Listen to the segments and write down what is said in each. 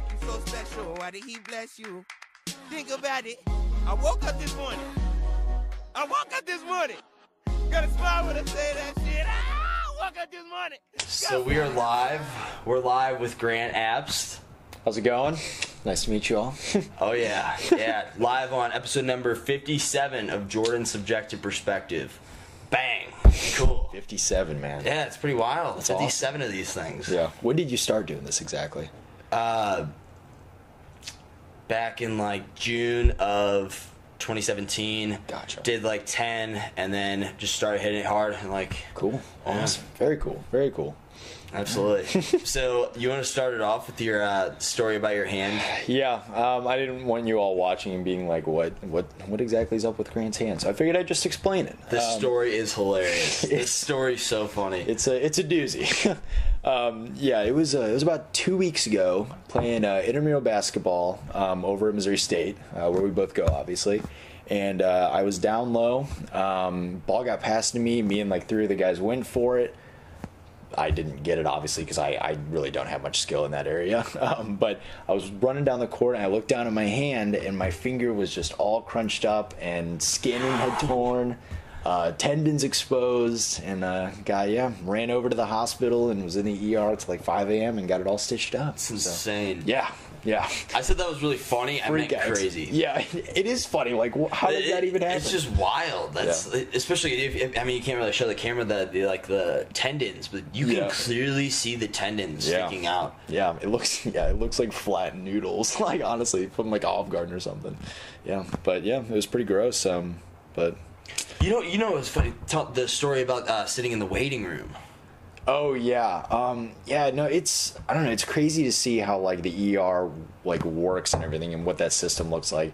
make you so special? Why did he bless you? Think about it. I woke up this morning. I woke up this morning. Got a smile when I say that shit. Ah, I woke up this morning. So we are live. We're live with Grant Abst. How's it going? Nice to meet you all. Oh yeah, yeah. live on episode number 57 of Jordan Subjective Perspective. Bang. Cool. 57, man. Yeah, it's pretty wild. That's 57 of these things. Yeah. When did you start doing this exactly? Uh, back in like June of 2017. Gotcha. Did like 10 and then just started hitting it hard and like Cool. Yeah. Awesome. Very cool. Very cool. Absolutely. so you want to start it off with your uh, story about your hand? Yeah. Um, I didn't want you all watching and being like, what, what, what exactly is up with Grant's hand? So I figured I'd just explain it. This Um, story is hilarious. this it's- story's so funny. It's a it's a doozy. um, yeah, it was uh, it was about two weeks ago playing uh, intramural basketball um, over at Missouri State, uh, where we both go, obviously. And uh, I was down low. Um, ball got passed to me. Me and like three of the guys went for it. I didn't get it obviously because I, I really don't have much skill in that area. Um, but I was running down the court and I looked down at my hand and my finger was just all crunched up and skin had torn, uh, tendons exposed, and uh, guy yeah ran over to the hospital and was in the ER till like 5 a.m. and got it all stitched up. It's insane. Yeah, yeah. I said that was really funny. I meant out. crazy. Yeah, it is funny. Like, how did It- that even happen? It's just wild. That's especially if, I mean you can't really show the camera the, the like the tendons, but you can Yeah. clearly see the tendons Yeah. sticking out. Yeah, it looks yeah, it looks like flat noodles. Like honestly, from like Olive Garden or something. Yeah, but yeah, it was pretty gross. Um, but You know, you know, it's funny. Tell the story about uh, sitting in the waiting room. Oh yeah, um, yeah, no, it's I don't know. It's crazy to see how like the ER like works and everything and what that system looks like.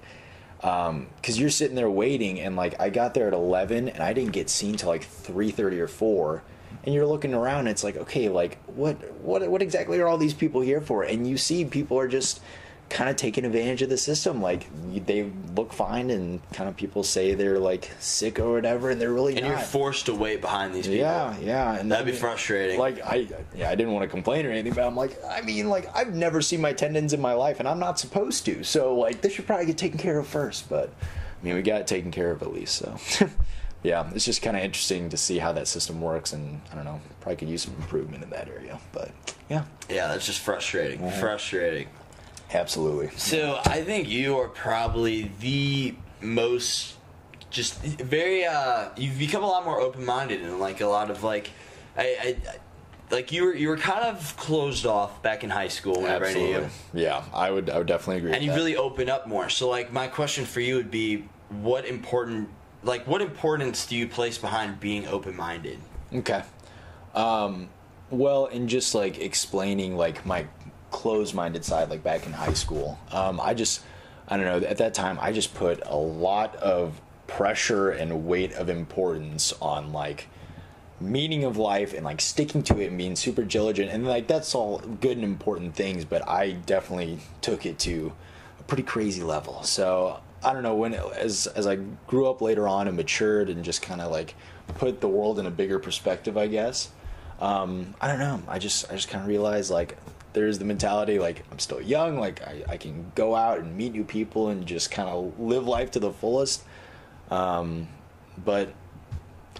Um, cause you're sitting there waiting and like I got there at 11 and I didn't get seen till like 3:30 or 4 and you're looking around and it's like okay like what what what exactly are all these people here for and you see people are just kind of taking advantage of the system like they look fine and kind of people say they're like sick or whatever and they're really And not you're forced to wait behind these people. yeah, yeah, and That'd I be frustrating. Like I, yeah, I didn't want to complain or anything, but I'm like, I mean, like I've never seen my tendons in my life, and I'm not supposed to. So like, this should probably get taken care of first. But I mean, we got it taken care of at least. So yeah, it's just kind of interesting to see how that system works, and I don't know, probably could use some improvement in that area. But yeah, Yeah, that's just frustrating. Mm-hmm. Frustrating. Absolutely. So I think you are probably the most just very uh you've become a lot more open minded and like a lot of like I, I, like you were you were kind of closed off back in high school whenever I knew Absolutely. you. Yeah, I would. I would definitely agree. And you that. really open up more. So like my question for you would be what important like what importance do you place behind being open minded? Okay. Um, well, and just like explaining like my closed-minded side, like back in high school, um, I just, I don't know, at that time, I just put a lot of pressure and weight of importance on like meaning of life and like sticking to it and being super diligent and like that's all good and important things but i definitely took it to a pretty crazy level. So i don't know when as as i grew up later on and matured and just kind of like put the world in a bigger perspective i guess um i don't know. I just i just kind of realized like there's the mentality like i'm still young like I, I can go out and meet new people and just kind of live life to the fullest um but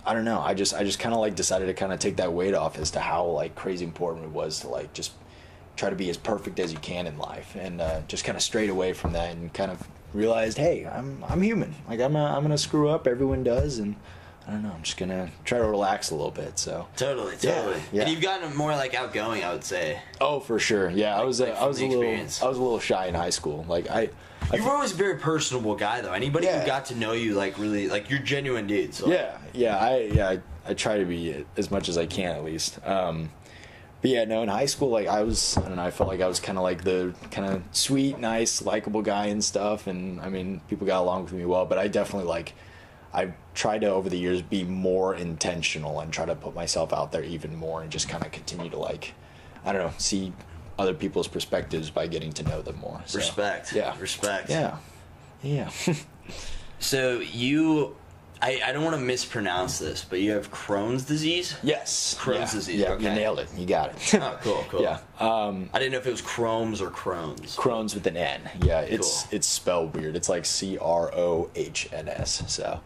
I don't know. I just I just kind of like decided to kind of take that weight off as to how like crazy important it was to like just try to be as perfect as you can in life and uh, just kind of strayed away from that and kind of realized, hey, I'm I'm human. Like I'm a, I'm gonna screw up. Everyone does, and I don't know. I'm just gonna try to relax a little bit. So. Totally, totally. yeah. And you've gotten more like outgoing, I would say. Oh, for sure. Yeah, I was like I was a little experience. I was a little shy in high school. Like I. I You were always a very personable guy, though. Anybody Yeah. who got to know you, like, really, like, you're genuine dude. So, Yeah, yeah, I yeah, I, I try to be as much as I can at least. Um, but yeah, no, in high school, like I was, I don't know, I felt like I was kind of like the kind of sweet, nice, likable guy and stuff, and I mean, people got along with me well. But I definitely like, I tried to over the years be more intentional and try to put myself out there even more, and just kind of continue to like, I don't know, see other people's perspectives by getting to know them more. So, Respect. Yeah. Respect. Yeah. Yeah. So you I, I don't want to mispronounce this, but you have Crohn's disease. Yes. Crohn's yeah. disease, Yeah, okay. you nailed it. You got it. Oh, cool, cool. yeah. Um, I didn't know if it was Crohn's or Crohn's. Crohn's with an N. Yeah, it's Cool. it's spelled weird. It's like C R O H N S. So,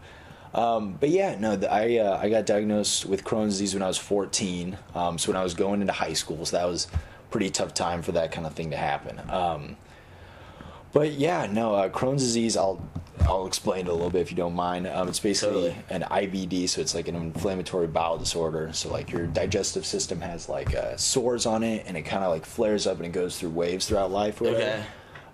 um, but yeah, no, the, I uh, I got diagnosed with Crohn's disease when I was 14. Um, so when I was going into high school, so that was pretty tough time for that kind of thing to happen. Um, but yeah, no, uh, Crohn's disease. I'll I'll explain it a little bit if you don't mind. Um, it's basically Totally. an IBD, so it's like an inflammatory bowel disorder. So like your digestive system has like uh, sores on it, and it kind of like flares up and it goes through waves throughout life. Or. Okay.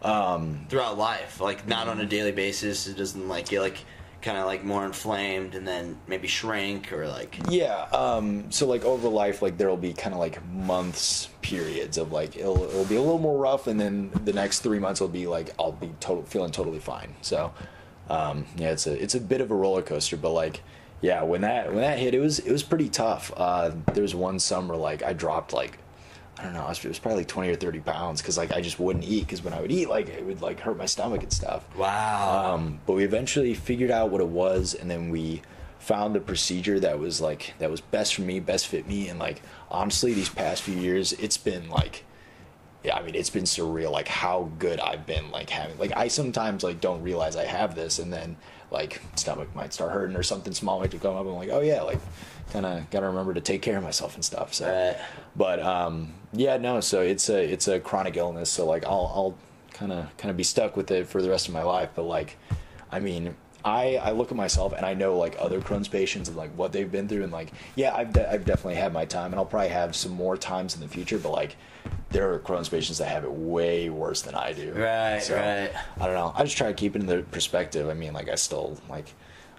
Um, Throughout life, like not on a daily basis. It doesn't like get like kind of like more inflamed and then maybe shrink or like. Yeah. Um, so like over life, like there will be kind of like months periods of like it'll, it'll be a little more rough, and then the next three months will be like I'll be total feeling totally fine. So um, yeah, it's a it's a bit of a roller coaster, but like yeah, when that when that hit, it was it was pretty tough. Uh, there was one summer like I dropped like. I don't know. It was, probably like twenty or thirty pounds because like I just wouldn't eat because when I would eat, like it would like hurt my stomach and stuff. Wow. Um, but we eventually figured out what it was, and then we found the procedure that was like that was best for me, best fit me, and like honestly, these past few years, it's been like, I mean, it's been surreal, like how good I've been, like having, like I sometimes like don't realize I have this, and then like stomach might start hurting or something small might come up, I'm like, oh yeah, like kind of got to remember to take care of myself and stuff. So, Right. but um, yeah, no, so it's a it's a chronic illness, so like I'll I'll kind of kind of be stuck with it for the rest of my life. But like, I mean, I I look at myself and I know like other Crohn's patients and like what they've been through, and like yeah, I've de- I've definitely had my time, and I'll probably have some more times in the future. But like, there are Crohn's patients that have it way worse than I do. Right, right. I don't know. I just try to keep it in the perspective. I mean, like I still like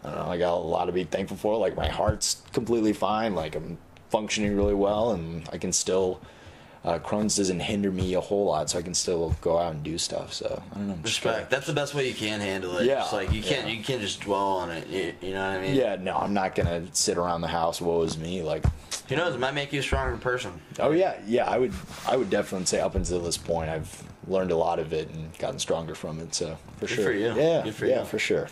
I don't know. I got a lot to be thankful for. Like my heart's completely fine. Like I'm functioning really well, and I can still. Uh, Crohn's doesn't hinder me a whole lot, so I can still go out and do stuff. So I don't know. I'm just Respect. That's the best way you can handle it. Yeah, Just like you can't yeah. you can't just dwell on it. You, you know what I mean? Yeah, no, I'm not gonna sit around the house. Woe is me. Like, Who knows? It might make you a stronger person. oh yeah, yeah. I would, I would definitely say up until this point, I've learned a lot of it and gotten stronger from it. So for Good sure. for you. Yeah, Good for yeah, you. for sure.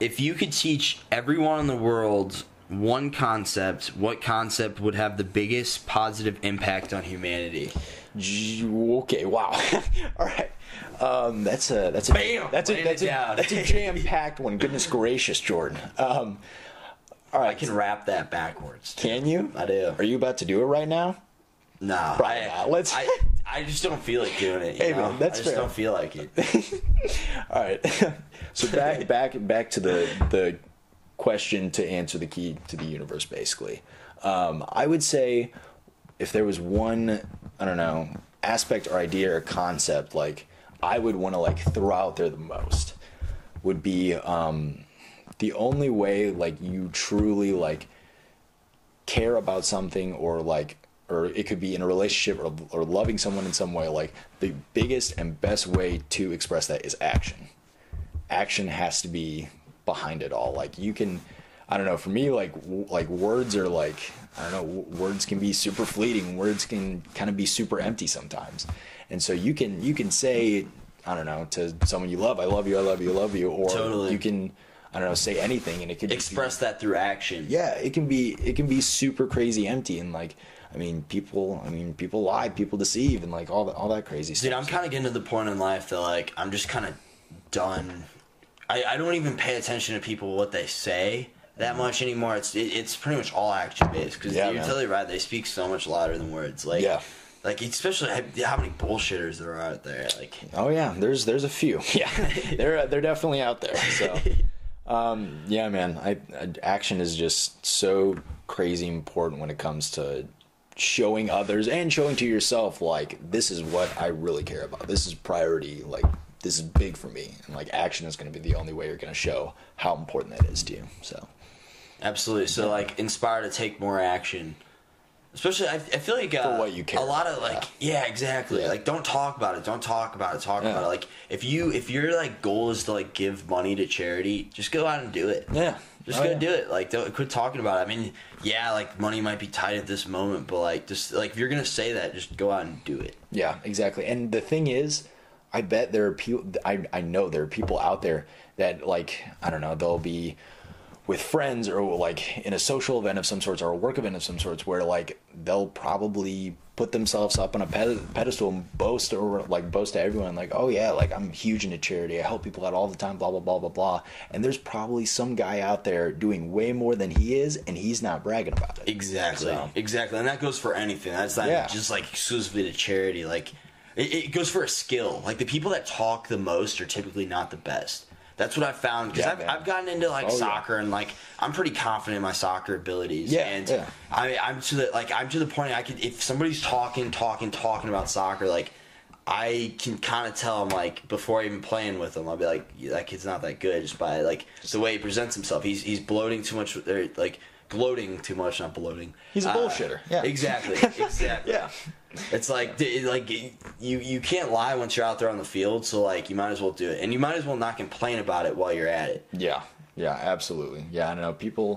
If you could teach everyone in the world one concept, what concept would have the biggest positive impact on humanity? Okay, wow. All right. Um, that's a that's a Bam! that's a that's a, that's a jam packed one. Goodness gracious, Jordan. Um, all right, I can wrap that backwards. can you? I do. Are you about to do it right now? Nah, Probably I, not. Let's- I, I just don't feel like doing it. Hey, know? man, that's fair. I just fair. don't feel like it. All right. so back back back to the the question to answer the key to the universe. Basically, um, I would say if there was one I don't know aspect or idea or concept like I would want to like throw out there the most would be um, the only way like you truly like care about something or like or it could be in a relationship or, or loving someone in some way like the biggest and best way to express that is action action has to be behind it all like you can i don't know for me like w- like words are like i don't know w- words can be super fleeting words can kind of be super empty sometimes and so you can you can say i don't know to someone you love i love you i love you i love you or Totally. you can i don't know say anything and it could just be- Express that through action. yeah it can be it can be super crazy empty and like i mean people i mean people lie people deceive and like all that all that crazy stuff Dude, I'm kind of getting to the point in life that like I'm just kind of done. I, I don't even pay attention to people what they say that much anymore. It's it, it's pretty much all action based because Yeah, you're totally right. They speak so much louder than words. Like Yeah. like especially how- how many bullshitters there are out there. Like oh yeah there's there's a few yeah they're they're definitely out there so um yeah man I, I action is just so crazy important when it comes to showing others and showing to yourself like this is what i really care about this is priority like this is big for me and like action is going to be the only way you're going to show how important that is to you so absolutely. So like inspire to take more action. Especially, I, I feel like uh, what you care a lot of like, yeah, exactly. Yeah. Like, don't talk about it. Don't talk about it. Talk Yeah. about it. Like, if you if your like goal is to like give money to charity, just go out and do it. yeah Just Oh, go yeah. do it. Like, don't quit talking about it. I mean, yeah, like money might be tight at this moment, but like, just like if you're gonna say that, just go out and do it. Yeah, exactly. And the thing is, I bet there are people. I I know there are people out there that like I don't know. They'll be with friends or like in a social event of some sorts or a work event of some sorts where like they'll probably put themselves up on a ped- pedestal and boast or like boast to everyone like oh yeah like i'm huge into charity i help people out all the time blah blah blah blah blah and there's probably some guy out there doing way more than he is and he's not bragging about it Exactly. So- Exactly. And that goes for anything. That's not Yeah. just like exclusively to charity. Like it, it goes for a skill. Like the people that talk the most are typically not the best. That's what I've found because Yeah, I've, man. I've gotten into like Oh, yeah. soccer and like I'm pretty confident in my soccer abilities. Yeah, and yeah. I I'm to the like I'm to the point I could if somebody's talking talking talking about soccer like I can kind of tell him like before even playing with him I'll be like that kid's not that good just by like the way he presents himself. He's he's bloating too much. Or, er, like gloating too much, not bloating. He's a Uh, bullshitter. Yeah. Exactly. Exactly. yeah It's like d- like you you can't lie once you're out there on the field. So like you might as well do it, and you might as well not complain about it while you're at it. Yeah, yeah, absolutely. Yeah, I know. People,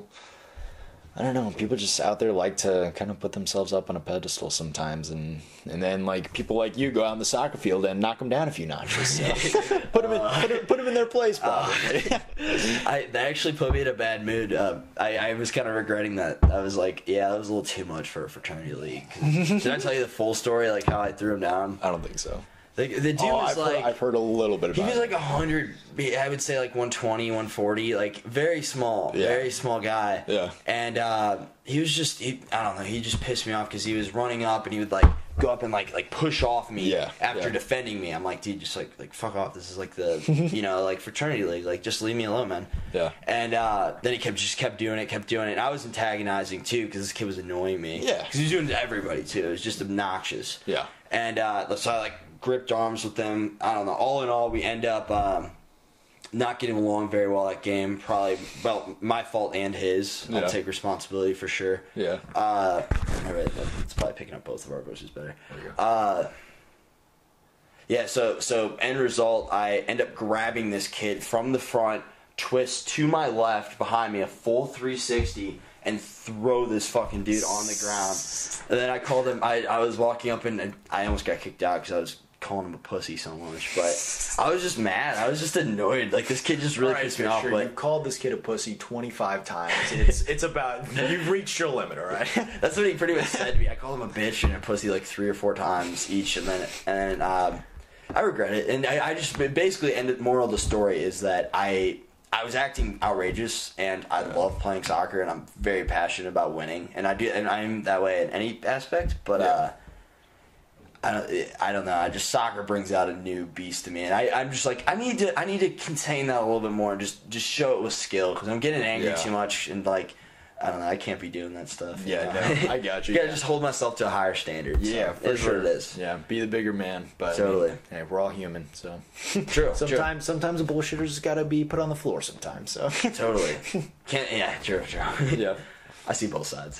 I don't know. People just out there like to kind of put themselves up on a pedestal sometimes, and and then like people like you go out on the soccer field and knock them down a few notches. So. put them in, put put 'em in their place, probably. I that actually put me in a bad mood. Uh, I I was kind of regretting that. I was like, yeah, that was a little too much for a fraternity league. Did I tell you the full story? Like how I threw him down. I don't think so. The, the dude Oh, was I've, like. heard, I've heard a little bit about. He was like a hundred. I would say like 120, 140, like very small, Yeah. very small guy. Yeah. And uh, he was just, he, I don't know, he just pissed me off because he was running up and he would like go up and like like push off me Yeah, after yeah. defending me. I'm like, dude, just like like fuck off. This is like the you know like fraternity league. Like just leave me alone, man. Yeah. And uh, then he kept just kept doing it, kept doing it. And I was antagonizing too because this kid was annoying me. Yeah. Because he was doing it to everybody too. It was just obnoxious. Yeah. And uh, so I like gripped arms with them. I don't know. All in all, we end up um, not getting along very well that game. Probably well, my fault and his. Yeah. I'll take responsibility for sure. Yeah. Uh, all right, it's probably picking up both of our voices better. There you go. Uh, yeah. So so end result, I end up grabbing this kid from the front, twist to my left behind me, a full 360, and throw this fucking dude on the ground. And then I called him. I I was walking up and, and I almost got kicked out because I was calling him a pussy so much. But I was just mad. I was just annoyed. Like this kid just really All right, pissed me off. But you've called this kid a pussy 25 times. It's it's about you've reached your limit, all right? That's what he pretty much said to me. I called him a bitch and a pussy like three or four times each, and then and um, I regret it. And I, I just basically ended. Moral of the story is that I I was acting outrageous, and I love playing soccer, and I'm very passionate about winning, and I do, and I'm that way in any aspect. But Yeah. uh, I don't, I don't know. I just soccer brings out a new beast to me, and I, I'm just like I need to, I need to contain that a little bit more, and just, just show it with skill, because I'm getting angry Yeah. too much, and like, I don't know, I can't be doing that stuff. Yeah, no, I got you. gotta Yeah. just hold myself to a higher standard. Yeah, it for is sure. what it is. Yeah, be the bigger man. But Totally. I mean, hey, we're all human, so True. sometimes sometimes a bullshitter's got to be put on the floor. Sometimes, so Totally. Can't. Yeah. True. True. yeah, I see both sides.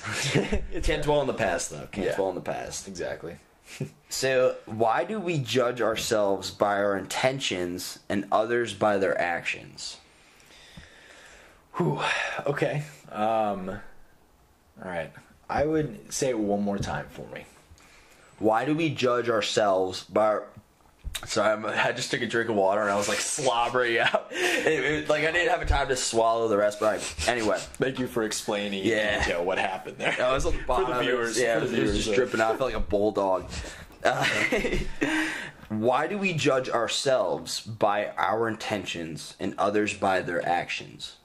Can't dwell in the past though. Can't Yeah. dwell in the past. exactly. So, why do we judge ourselves by our intentions and others by their actions? Whew. Okay. Um. All right. I would say it one more time for me. Why do we judge ourselves by? Our... Sorry, I'm, I just took a drink of water and I was like slobbering out. It- it- like I didn't have a time to swallow the rest, but I, anyway. Thank you for explaining Yeah. in detail what happened there. I was on the bottom. for the viewers. Yeah, the it was viewers. just dripping out. I felt like a bulldog. Uh, why do we judge ourselves by our intentions and others by their actions?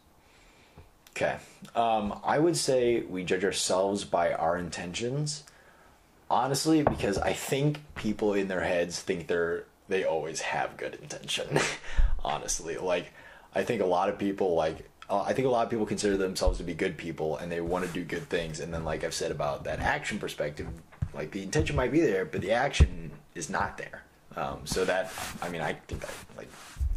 Okay. Um, I would say we judge ourselves by our intentions. Honestly, because I think people in their heads think they're they always have good intention. Honestly, like I think a lot of people like uh, I think a lot of people consider themselves to be good people and they want to do good things. And then, like I've said about that action perspective, like the intention might be there, but the action is not there. Um, so that I mean, I think that like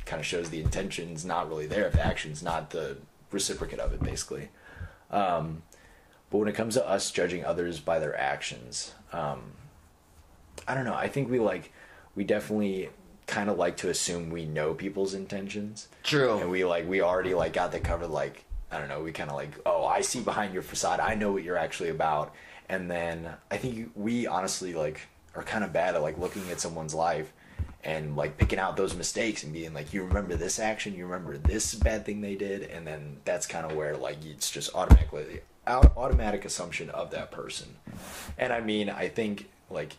kind of shows the intention's not really there if the action's not the reciprocate of it, basically. Um, but when it comes to us judging others by their actions, um, I don't know. I think we like, we definitely kind of like to assume we know people's intentions. True. And we like, we already like got that covered. Like, I don't know. We kind of like, oh, I see behind your facade. I know what you're actually about. And then I think we honestly like are kind of bad at like looking at someone's life and like picking out those mistakes and being like, you remember this action, you remember this bad thing they did, and then that's kind of where like it's just automatically automatic assumption of that person. And I mean, I think like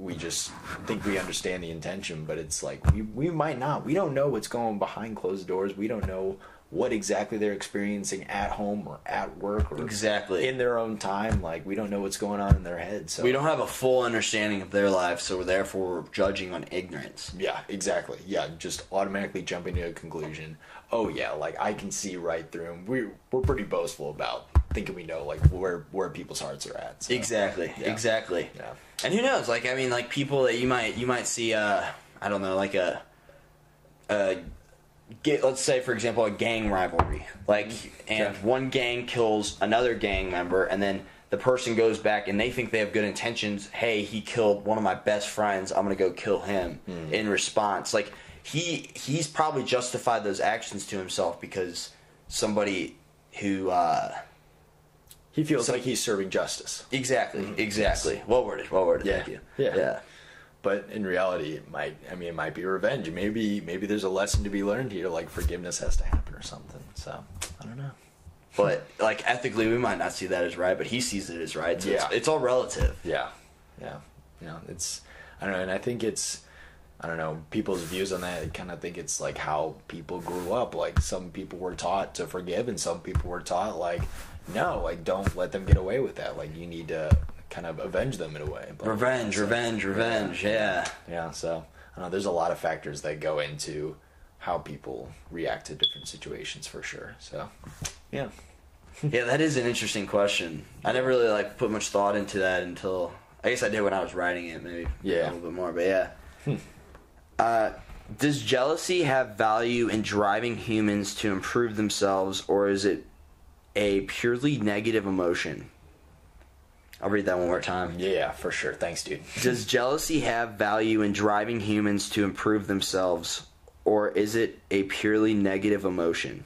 we just think we understand the intention, but it's like we we might not. We don't know what's going behind closed doors. We don't know what exactly they're experiencing at home or at work or Exactly. in their own time. Like we don't know what's going on in their head. So We don't have a full understanding of their life, so therefore we're therefore judging on ignorance. Yeah, exactly. Yeah, just automatically jumping to a conclusion. Oh yeah, like I can see right through them. We we're pretty boastful about thinking we know like where where people's hearts are at. so. Exactly. Yeah. Exactly. Yeah. And who knows? Like I mean, like people that you might you might see. Uh, I don't know, like a, a get. Let's say, for example, a gang rivalry. Like, and Okay. one gang kills another gang member, and then the person goes back and they think they have good intentions. Hey, he killed one of my best friends. I'm gonna go kill him Hmm. in response. Like he he's probably justified those actions to himself because somebody who. uh He feels So- like he's serving justice. Exactly, mm-hmm. exactly. Well worded, well worded. Yeah, Thank you. yeah. yeah. But in reality, it might. I mean, it might be revenge. Maybe maybe there's a lesson to be learned here. Like forgiveness has to happen or something. So I don't know. But like ethically, we might not see that as right, but he sees it as right. So Yeah. it's, it's all relative. Yeah, yeah, yeah. It's I don't know, and I think it's I don't know people's views on that. I kind of think it's like how people grew up. Like some people were taught to forgive, and some people were taught like no, like don't let them get away with that. Like you need to kind of avenge them in a way. But- Revenge, so- revenge, revenge. Yeah. Yeah, so I know. There's a lot of factors that go into how people react to different situations for sure. So yeah, Yeah, that is an interesting question. I never really like put much thought into that until I guess I did when I was writing it, maybe Yeah. a little bit more. But yeah. Uh, does jealousy have value in driving humans to improve themselves, or is it a purely negative emotion? I'll read that one more time. yeah, for sure. Thanks, dude. Does jealousy have value in driving humans to improve themselves, or is it a purely negative emotion?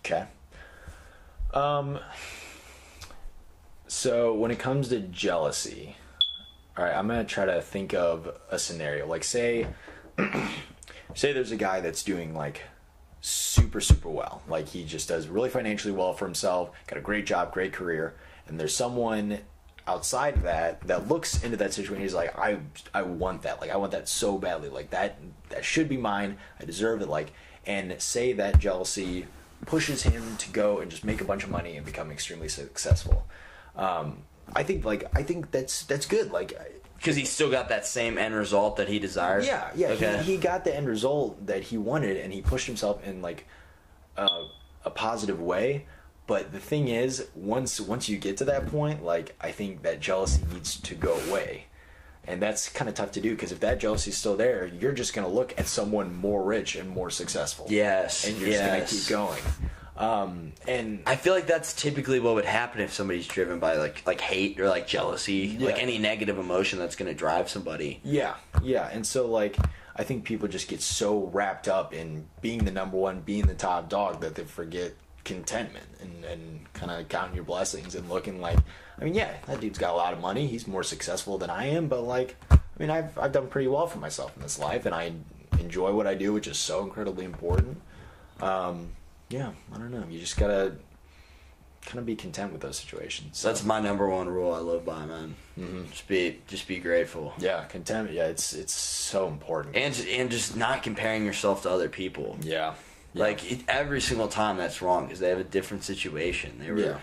Okay. Um. So when it comes to jealousy, all right, I'm gonna try to think of a scenario. Like, say, say there's a guy that's doing like super super well. Like he just does really financially well for himself, got a great job, great career, and there's someone outside of that that looks into that situation he's like I I want that. Like I want that so badly. Like that that should be mine. I deserve it like and say that jealousy pushes him to go and just make a bunch of money and become extremely successful. Um I think like I think that's that's good. Like Because he still got that same end result that he desired. yeah, yeah. Okay. He, he got the end result that he wanted, and he pushed himself in like a, a positive way. But the thing is, once once you get to that point, like I think that jealousy needs to go away, and that's kind of tough to do because if that jealousy is still there, you're just gonna look at someone more rich and more successful. Yes, and you're yes. just gonna keep going. Um, and I feel like that's typically what would happen if somebody's driven by like like hate or like jealousy, Yeah. like any negative emotion that's going to drive somebody. Yeah, yeah, and so like I think people just get so wrapped up in being the number one, being the top dog that they forget contentment and, and kind of counting your blessings and looking like I mean, yeah, that dude's got a lot of money. He's more successful than I am, but like I mean, I've I've done pretty well for myself in this life, and I enjoy what I do, which is so incredibly important. Um, yeah, I don't know. You just gotta kind of be content with those situations. So that's my number one rule I live by, man. Mm-hmm. Just be just be grateful. yeah, contentment. Yeah, it's it's so important. And and just not comparing yourself to other people. yeah, Like it, every single time that's wrong because they have a different situation. They were Yeah.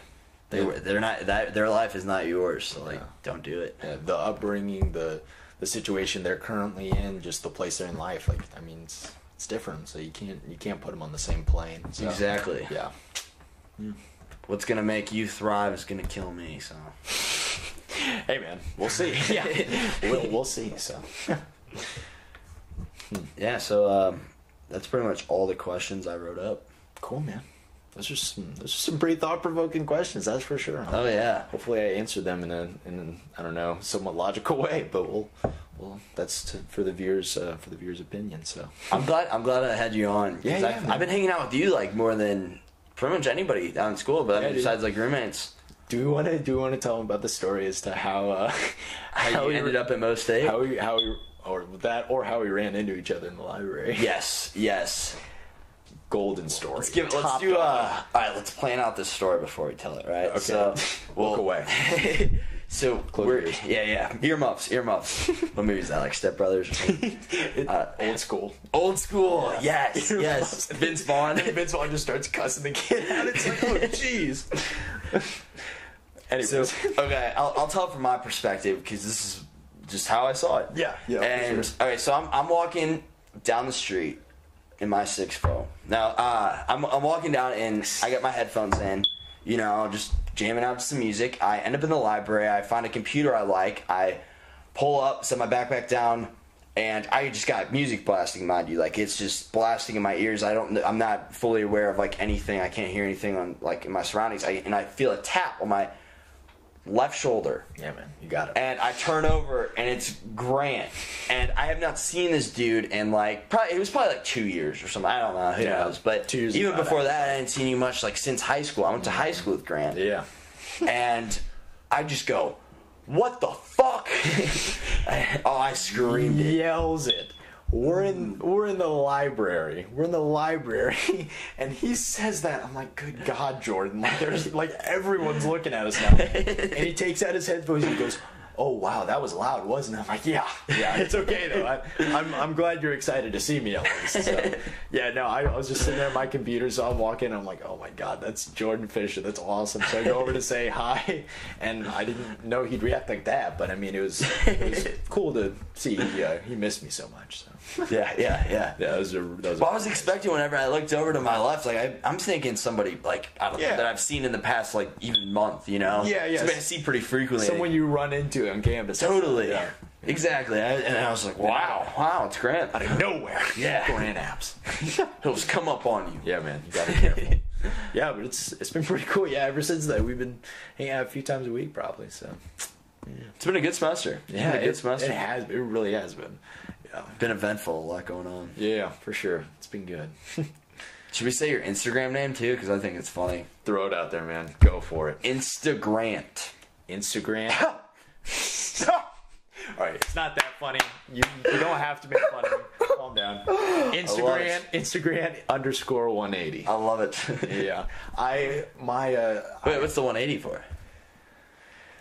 they Yeah. were they're not that their life is not yours. So like Yeah. don't do it. the upbringing, the the situation they're currently in, just the place they're in life. Like, I mean, it's it's different. So you can't you can't put them on the same plane. So, Exactly. Yeah. What's gonna make you thrive is gonna kill me. So Hey man, we'll see. yeah, we'll we'll see. So yeah. So um, that's pretty much all the questions I wrote up. cool, man. Those are some those are some pretty thought provoking questions. That's for sure. Oh yeah. Hopefully, I answered them in a in an, I don't know somewhat logical way, but we'll well that's to, for the viewers uh, for the viewers' opinion. So I'm glad. I'm glad I had you on. Yeah, yeah, I've, man. I've been hanging out with you like more than pretty much anybody down in school, but I Yeah, mean, dude. besides like roommates. do we want to do we want to tell them about the story as to how uh, How, you we ended up at Mo State? how we how we or that, or how we ran into each other in the library. Yes, yes. Golden story. Let's give. it. Let's Top do. dog. Uh, all right, let's plan out this story before we tell it. Right. Okay. So, Walk away. so Close we're your ears. yeah yeah earmuffs earmuffs. what movie is that? Like Step Brothers. Uh, Old school. Old school. Yeah. Yes Earmuffs. yes. Vince Vaughn. Vince Vaughn just starts cussing the kid out. It's like, oh, jeez. Anyways. So okay, I'll, I'll tell it from my perspective because this is just how I saw it. Yeah, yeah, for And sure. okay, so I'm I'm walking down the street in my six foe. Now uh, I'm I'm walking down and I got my headphones in, you know, just jamming out to some music. I end up in the library. I find a computer I like. I pull up, set my backpack down. And I just got music blasting, mind you. Like it's just blasting in my ears. I don't. I'm not fully aware of like anything. I can't hear anything on like in my surroundings. I, and I feel a tap on my left shoulder. yeah, man, you got it. And I turn over and it's Grant. And I have not seen this dude in like probably it was probably like two years or something. I don't know, who Yeah, knows. But even before it. that I hadn't seen you much like since high school. I went to high school with Grant. yeah. And I just go, What the fuck? oh, I screamed it. Yells it. We're in we're in the library. We're in the library, and he says that. I'm like, good God, Jordan! Like there's like everyone's looking at us now. And he takes out his headphones and goes, "Oh wow, that was loud, wasn't it?" I'm like, "Yeah, yeah, it's okay though. I, I'm I'm glad you're excited to see me at least." So, yeah, no, I, I was just sitting there at my computer, so I'm walking. I'm like, "Oh my God, that's Jordan Fisher. That's awesome." So I go over to say hi, and I didn't know he'd react like that, but I mean, it was it was cool to see. He, uh, he missed me so much. So Yeah, yeah, yeah. yeah, that was a, that was. Well, I was expecting whenever I looked over to my left, like I, I'm thinking somebody like I don't Yeah. know that I've seen in the past like even month, you know? Yeah, yeah. Somebody I see pretty frequently. someone you run into on campus. Totally. Yeah. Exactly. I, and I was like, wow, wow, it's Grant. Out of nowhere. Yeah. Grant apps. He'll just come up on you. Yeah, man, you gotta be careful. yeah, but it's it's been pretty cool. Yeah, ever since that we've been hanging out a few times a week, probably. So It's been a good semester. It's yeah, been a good it, semester. it has. It really has been. Yeah, been eventful. A lot going on. yeah, for sure. It's been good. Should we say your Instagram name too? Because I think it's funny. Throw it out there, man. Go for it. Instagrant. Instagram. All right, it's not that funny. You, you don't have to make fun of me. Calm down. Instagram, Instagram underscore 180. I love it. Yeah, I my uh, Wait, what's the 180 for?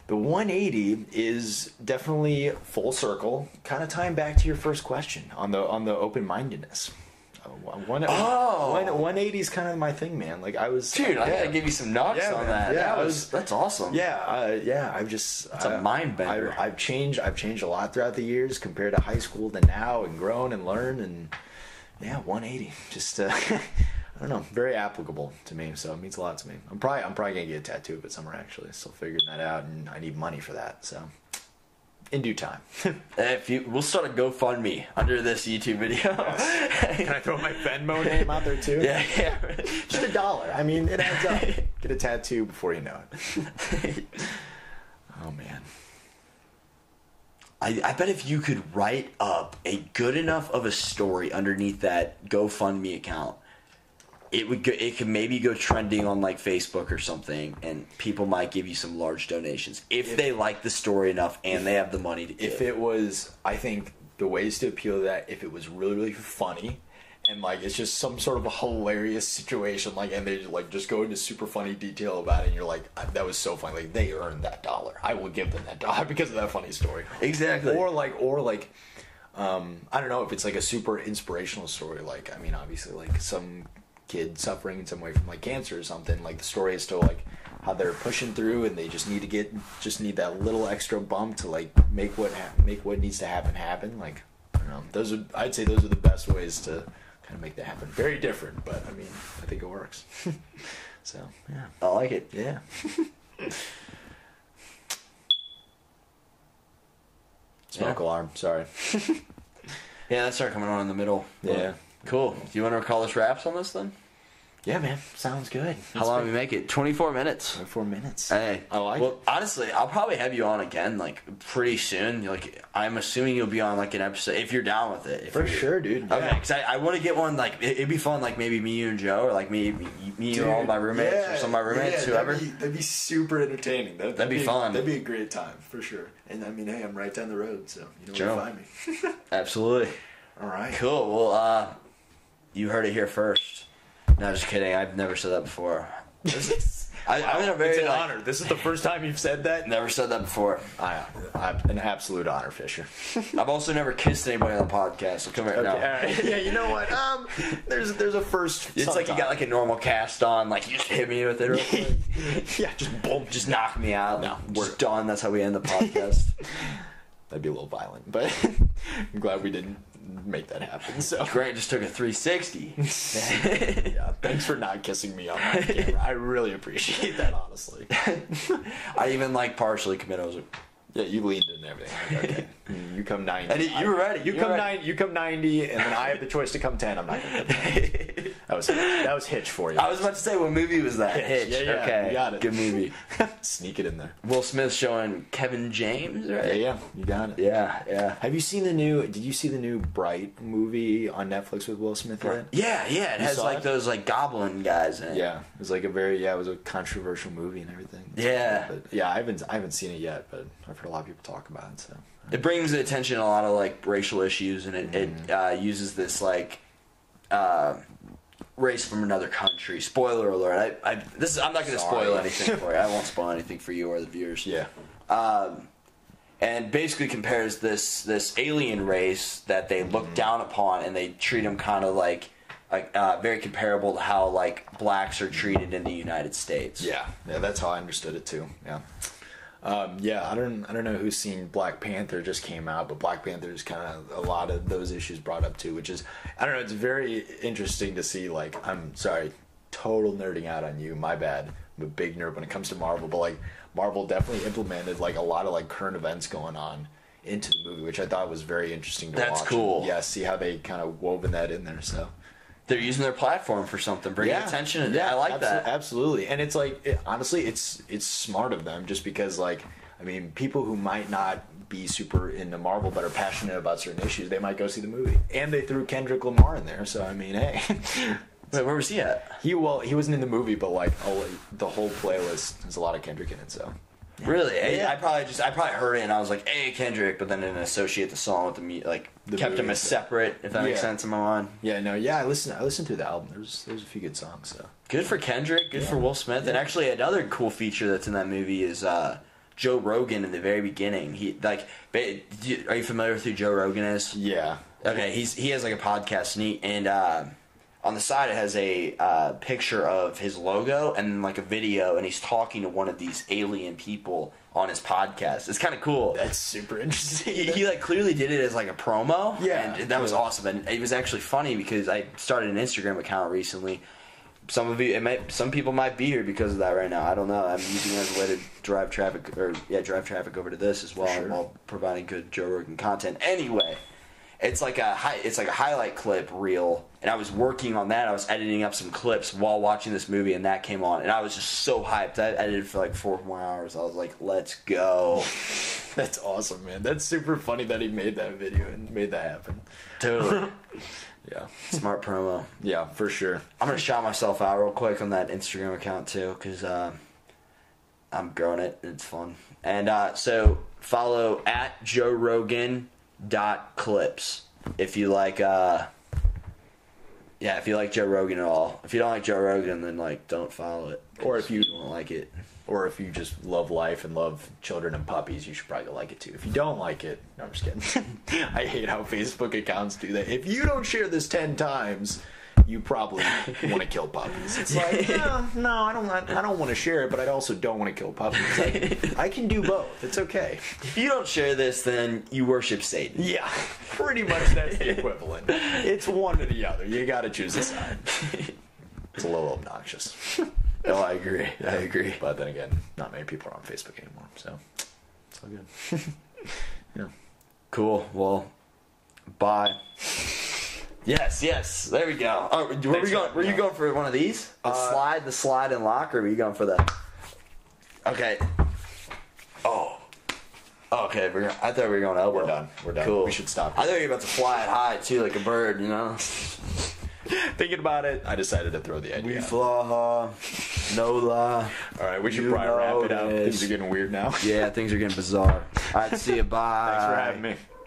The 180 is definitely full circle, kind of tying back to your first question on the on the open mindedness. One, Oh. one, 180 is kind of my thing, man. Like I was, Dude, I yeah. gotta give you some knocks Yeah, on man. that. Yeah, that was, was- that's awesome. Yeah, uh, yeah. I've just That's a I- mind bender. I've, I've changed. I've changed a lot throughout the years compared to high school to now, and grown and learned, and yeah, 180. Just uh, I don't know, very applicable to me. So it means a lot to me. I'm probably I'm probably gonna get a tattoo of it somewhere actually. Still figuring that out, and I need money for that. So in due time. Uh, if you, we'll start a GoFundMe under this YouTube video. Can I throw my Venmo name out there too? yeah, yeah. Just a dollar. I mean, it adds up. Get a tattoo before you know it. Oh man. I, I bet if you could write up a good enough of a story underneath that GoFundMe account, it would go, it could maybe go trending on like Facebook or something, and people might give you some large donations if, If- they like the story enough and they have the money to give. if it was i think the ways to appeal to that if it was really really funny and like it's just some sort of a hilarious situation like and they like just go into super funny detail about it and you're like that was so funny like they earned that dollar i will give them that dollar because of that funny story exactly. or like or like um i don't know if it's like a super inspirational story like i mean obviously like some kid suffering in some way from like cancer or something like the story is still like how they're pushing through and they just need to get just need that little extra bump to like make what ha- make what needs to happen happen like i don't know those are i'd say those are the best ways to kind of make that happen very different but i mean i think it works so yeah I like it. yeah smoke Yeah. alarm sorry Yeah, that started coming on in the middle. Yeah. Cool. Do you want to call us wraps on this then? Yeah, man. Sounds good. How long we make it? 24 minutes. Twenty four minutes. Hey, I like well, it. honestly, I'll probably have you on again, like pretty soon. Like, I'm assuming you'll be on like an episode if you're down with it. For sure, dude. Okay, Yeah. because I, I want to get one like it, it'd be fun, like maybe me, you, and Joe, or like me, me, me and all my roommates, or some of my roommates, whoever. That'd be, that'd be super entertaining. That, That'd be fun. That'd be a great time for sure. And I mean, hey, I'm right down the road, so you know Joe. where to find me. Absolutely. All right. Cool. Well, uh, you heard it here first. No, just kidding. I've never said that before. I, I'm in a very it's an like, honor. This is the first time you've said that. Never said that before. I, I'm an absolute honor, Fisher. I've also never kissed anybody on the podcast. So come here Okay, now. right. Yeah, you know what? Um, there's there's a first. It's like you got like a normal cast on, like you just hit me with it real quick. yeah, just boom. just knock me out. No, we're we're- done. That's how we end the podcast. That'd be a little violent, but I'm glad we didn't make that happen. So Grant just took a 360. yeah, thanks for not kissing me on my camera. I really appreciate that, honestly. I even like partially commit. I was like, Yeah, you leaned in and everything. Like, okay, Mm, you come ninety. And you were ready. You You come were ready. nine. You come ninety, and then I have the choice to come ten. I'm not gonna. Come 10. That was that was Hitch for you. I was about to say, what movie was that? Hitch. Hitch. Yeah, yeah, okay, you got it. Good movie. Sneak it in there. Will Smith showing Kevin James, Yeah, right? yeah, yeah, you got it. yeah, yeah. Have you seen the new? Did you see the new Bright movie on Netflix with Will Smith in it? Yeah, yeah. It You has like it? those like goblin guys in it. Yeah, it was like a very yeah, it was a controversial movie and everything. Yeah. but yeah, I haven't I haven't seen it yet, but I've heard a lot of people talk about it. So It brings attention to a lot of like racial issues, and it, Mm-hmm. it uh, uses this like uh, race from another country. Spoiler alert! I, I this is, I'm not going to spoil anything for you. I won't spoil anything for you or the viewers. yeah, um, and basically compares this this alien race that they Mm-hmm. look down upon, and they treat them kind of like like uh, very comparable to how like blacks are treated in the United States. yeah, yeah. That's how I understood it too. Yeah. Um, yeah, I don't, I don't know who's seen Black Panther just came out, but Black Panther is kind of a lot of those issues brought up too, which is, I don't know, it's very interesting to see. Like, I'm sorry, total nerding out on you, my bad. I'm a big nerd when it comes to Marvel, but like, Marvel definitely implemented like a lot of like current events going on into the movie, which I thought was very interesting to That's watch. cool. Yeah, see how they kind of woven that in there. So they're using their platform for something, bringing attention. Yeah, I like that. Absolutely, and it's like it, honestly, it's it's smart of them just because like I mean, people who might not be super into Marvel but are passionate about certain issues, they might go see the movie. And they threw Kendrick Lamar in there, so I mean, hey, Wait, where was he at? he well he wasn't in the movie, but like all, the whole playlist has a lot of Kendrick in it. So Really? Yeah. I, probably just I probably heard it and I was like, "Hey, Kendrick," but then didn't associate the song with the me like The kept them as separate. If that makes sense in my mind. yeah, no, yeah, I listened I listened to the album. There's there's a few good songs. So Good for Kendrick. Good Yeah. for Will Smith. And actually, another cool feature that's in that movie is uh, Joe Rogan in the very beginning. He like, ba- are you familiar with who Joe Rogan is? yeah, Okay, he's he has like a podcast and he, and uh, on the side it has a uh, picture of his logo and like a video and he's talking to one of these alien people on his podcast. It's kind of cool. that's super interesting. he, he like clearly did it as like a promo. Yeah. and that was awesome. And it was actually funny because I started an Instagram account recently. Some of you, it might, some people might be here because of that right now. I don't know. I'm using it as a way to drive traffic, or yeah, drive traffic over to this as well, sure. while providing good Joe Rogan content. Anyway, it's like a hi- it's like a highlight clip reel, and I was working on that. I was editing up some clips while watching this movie, and that came on, and I was just so hyped. I edited for like four more hours. I was like, "Let's go!" That's awesome, man. That's super funny that he made that video and made that happen. Totally Yeah, smart promo. yeah, for sure. I'm gonna shout myself out real quick on that Instagram account too, because uh, I'm growing it. and It's fun. And uh, so follow at Joe Rogan dot clips if you like. Uh, yeah, if you like Joe Rogan at all. If you don't like Joe Rogan, then like don't follow it. Or if you- don't like it, Or if you just love life and love children and puppies, you should probably like it too. If you don't like it, no, I'm just kidding. I hate how Facebook accounts do that. If you don't share this ten times, you probably want to kill puppies. It's like, no, no, I don't. want- I don't want to share it, but I also don't want to kill puppies. Like, I can do both. It's okay. if you don't share this, then you worship Satan. Yeah, pretty much that's the equivalent. It's one or the other. You got to choose a side. It's a little obnoxious. Oh, I agree. I agree. But then again, not many people are on Facebook anymore, so it's all good. yeah. Cool. Well, bye. Yes, yes. There we go. Oh, were, we going, were you going for one of these? The Uh, slide, the slide and lock, or were you going for the? Okay. Oh. Oh, okay, we're. I thought we were going elbow. We're done. We're done. Cool. We should stop. I thought you were about to fly it high too, like a bird. You know. Thinking about it, I decided to throw the idea. We fly, no lie. All right, we should You probably wrap it up. Things are getting weird now. Yeah, things are getting bizarre. All right, see you. Bye. Thanks for having me.